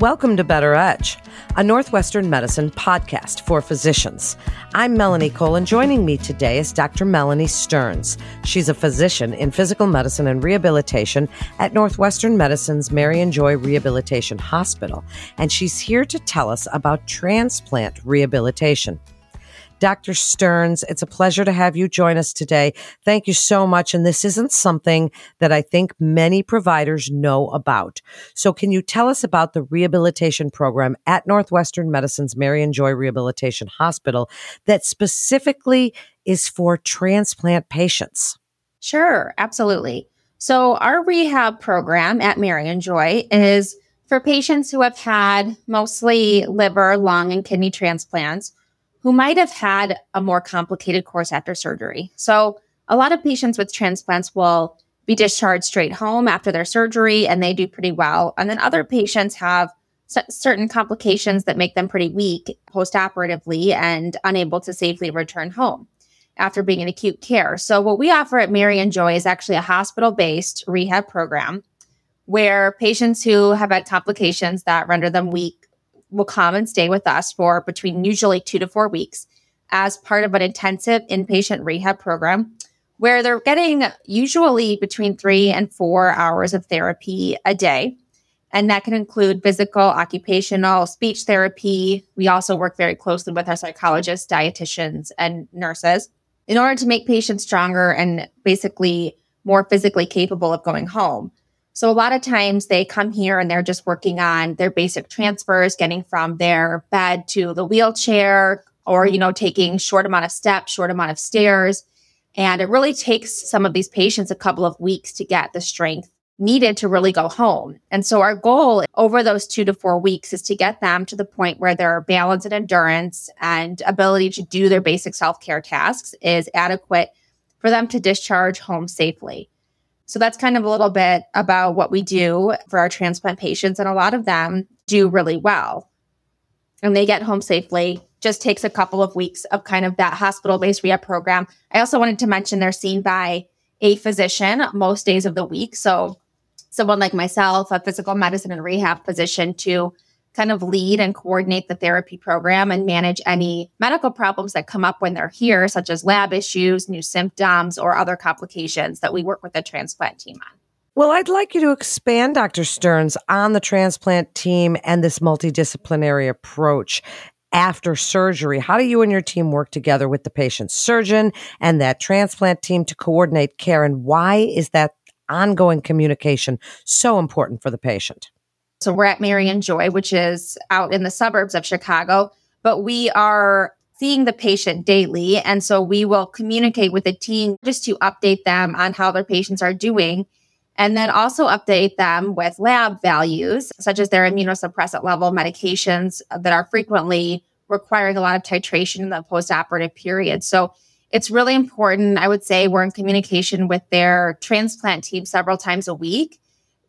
Welcome to Better Edge, a Northwestern medicine podcast for physicians. I'm Melanie Cole, and joining me today is Dr. Melanie Stearns. She's a physician in physical medicine and rehabilitation at Northwestern Medicine's Marianjoy Rehabilitation Hospital, and she's here to tell us about transplant rehabilitation. Dr. Stearns, it's a pleasure to have you join us today. Thank you so much. And this isn't something that I think many providers know about. So, can you tell us about the rehabilitation program at Northwestern Medicine's Marianjoy Rehabilitation Hospital that specifically is for transplant patients? Sure, absolutely. So, our rehab program at Marianjoy is for patients who have had mostly liver, lung, and kidney transplants who might have had a more complicated course after surgery. So, a lot of patients with transplants will be discharged straight home after their surgery and they do pretty well. And then other patients have certain complications that make them pretty weak postoperatively and unable to safely return home after being in acute care. So, what we offer at Marianjoy is actually a hospital based rehab program where patients who have had complications that render them weak will come and stay with us for between usually two to four weeks as part of an intensive inpatient rehab program where they're getting usually between three and four hours of therapy a day. And that can include physical, occupational, speech therapy. We also work very closely with our psychologists, dietitians, and nurses in order to make patients stronger and basically more physically capable of going home. So a lot of times they come here and they're just working on their basic transfers, getting from their bed to the wheelchair or, you know, taking short amount of steps, short amount of stairs. And it really takes some of these patients a couple of weeks to get the strength needed to really go home. And so our goal over those two to four weeks is to get them to the point where their balance and endurance and ability to do their basic self care tasks is adequate for them to discharge home safely. So that's kind of a little bit about what we do for our transplant patients. And a lot of them do really well. And they get home safely. Just takes a couple of weeks of kind of that hospital based rehab program. I also wanted to mention they're seen by a physician most days of the week. So someone like myself, a physical medicine and rehab physician to kind of lead and coordinate the therapy program and manage any medical problems that come up when they're here, such as lab issues, new symptoms, or other complications that we work with the transplant team on. Well, I'd like you to expand, Dr. Stearns, on the transplant team and this multidisciplinary approach after surgery. How do you and your team work together with the patient's surgeon and that transplant team to coordinate care? And why is that ongoing communication so important for the patient? So we're at Marianjoy, which is out in the suburbs of Chicago, but we are seeing the patient daily. And so we will communicate with the team just to update them on how their patients are doing. And then also update them with lab values, such as their immunosuppressant level medications that are frequently requiring a lot of titration in the postoperative period. So it's really important. I would say we're in communication with their transplant team several times a week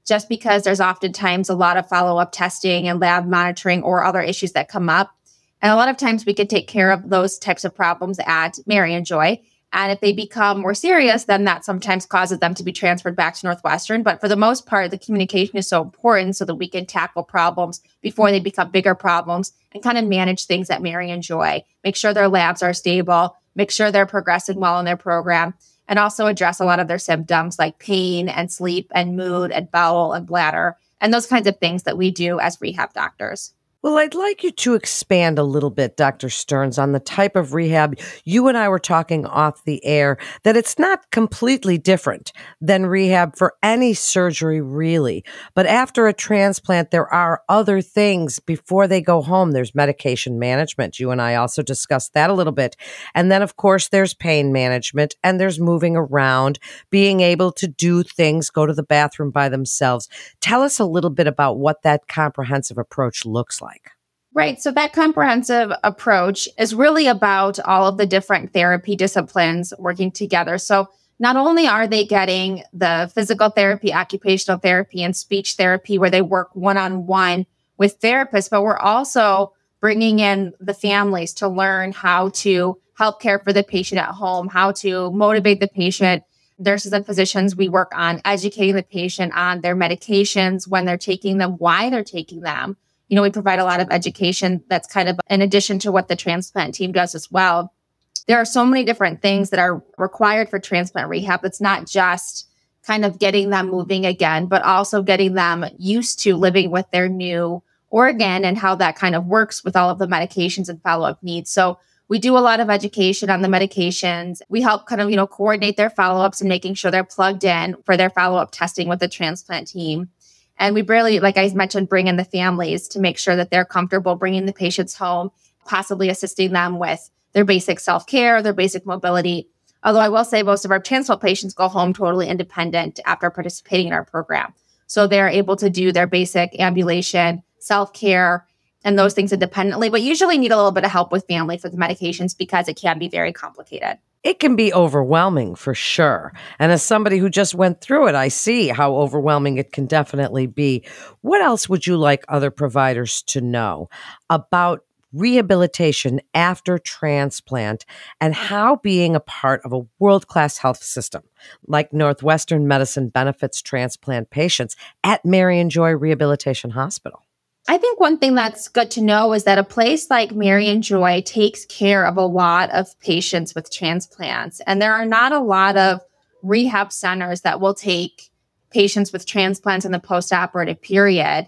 just because there's oftentimes a lot of follow up testing and lab monitoring or other issues that come up. And a lot of times we can take care of those types of problems at Marianjoy. And if they become more serious, then that sometimes causes them to be transferred back to Northwestern. But for the most part, the communication is so important so that we can tackle problems before they become bigger problems and kind of manage things at Marianjoy. Make sure their labs are stable, make sure they're progressing well in their program, and also address a lot of their symptoms like pain and sleep and mood and bowel and bladder and those kinds of things that we do as rehab doctors. Well, I'd like you to expand a little bit, Dr. Stearns, on the type of rehab. You and I were talking off the air that it's not completely different than rehab for any surgery, really. But after a transplant, there are other things before they go home. There's medication management. You and I also discussed that a little bit. And then, of course, there's pain management and there's moving around, being able to do things, go to the bathroom by themselves. Tell us a little bit about what that comprehensive approach looks like? Right. So that comprehensive approach is really about all of the different therapy disciplines working together. So not only are they getting the physical therapy, occupational therapy, and speech therapy where they work one on one with therapists, but we're also bringing in the families to learn how to help care for the patient at home, how to motivate the patient. Nurses and physicians, we work on educating the patient on their medications, when they're taking them, why they're taking them, you know, we provide a lot of education that's kind of in addition to what the transplant team does as well. There are so many different things that are required for transplant rehab. It's not just kind of getting them moving again, but also getting them used to living with their new organ and how that kind of works with all of the medications and follow up needs. So we do a lot of education on the medications. We help kind of, you know, coordinate their follow ups and making sure they're plugged in for their follow up testing with the transplant team. And we barely, like I mentioned, bring in the families to make sure that they're comfortable bringing the patients home, possibly assisting them with their basic self care, their basic mobility. Although I will say most of our transplant patients go home totally independent after participating in our program. So they're able to do their basic ambulation, self care, and those things independently, but usually need a little bit of help with family for the medications because it can be very complicated. It can be overwhelming for sure. And as somebody who just went through it, I see how overwhelming it can definitely be. What else would you like other providers to know about rehabilitation after transplant and how being a part of a world class health system like Northwestern Medicine benefits transplant patients at Marianjoy Rehabilitation Hospital? I think one thing that's good to know is that a place like Marianjoy takes care of a lot of patients with transplants. And there are not a lot of rehab centers that will take patients with transplants in the postoperative period,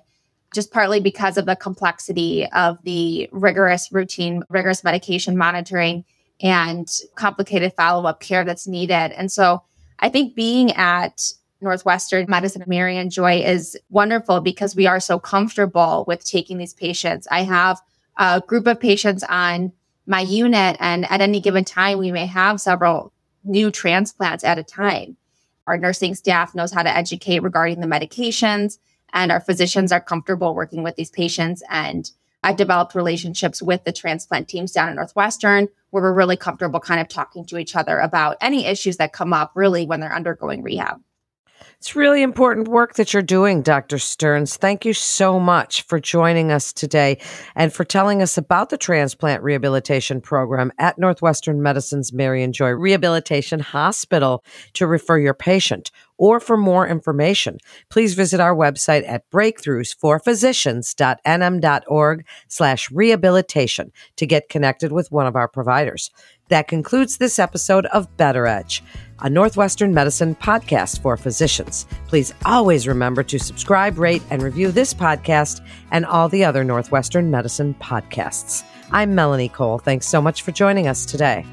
just partly because of the complexity of the rigorous routine, rigorous medication monitoring and complicated follow up care that's needed. And so I think being at Northwestern Medicine Marianjoy is wonderful because we are so comfortable with taking these patients. I have a group of patients on my unit, and at any given time, we may have several new transplants at a time. Our nursing staff knows how to educate regarding the medications, and our physicians are comfortable working with these patients. And I've developed relationships with the transplant teams down at Northwestern where we're really comfortable kind of talking to each other about any issues that come up really when they're undergoing rehab. It's really important work that you're doing, Dr. Stearns. Thank you so much for joining us today and for telling us about the transplant rehabilitation program at Northwestern Medicine's Marianjoy Rehabilitation Hospital to refer your patient. Or for more information, please visit our website at breakthroughsforphysicians.nm.org slash rehabilitation to get connected with one of our providers. That concludes this episode of Better Edge a Northwestern Medicine podcast for physicians. Please always remember to subscribe, rate, and review this podcast and all the other Northwestern Medicine podcasts. I'm Melanie Cole. Thanks so much for joining us today.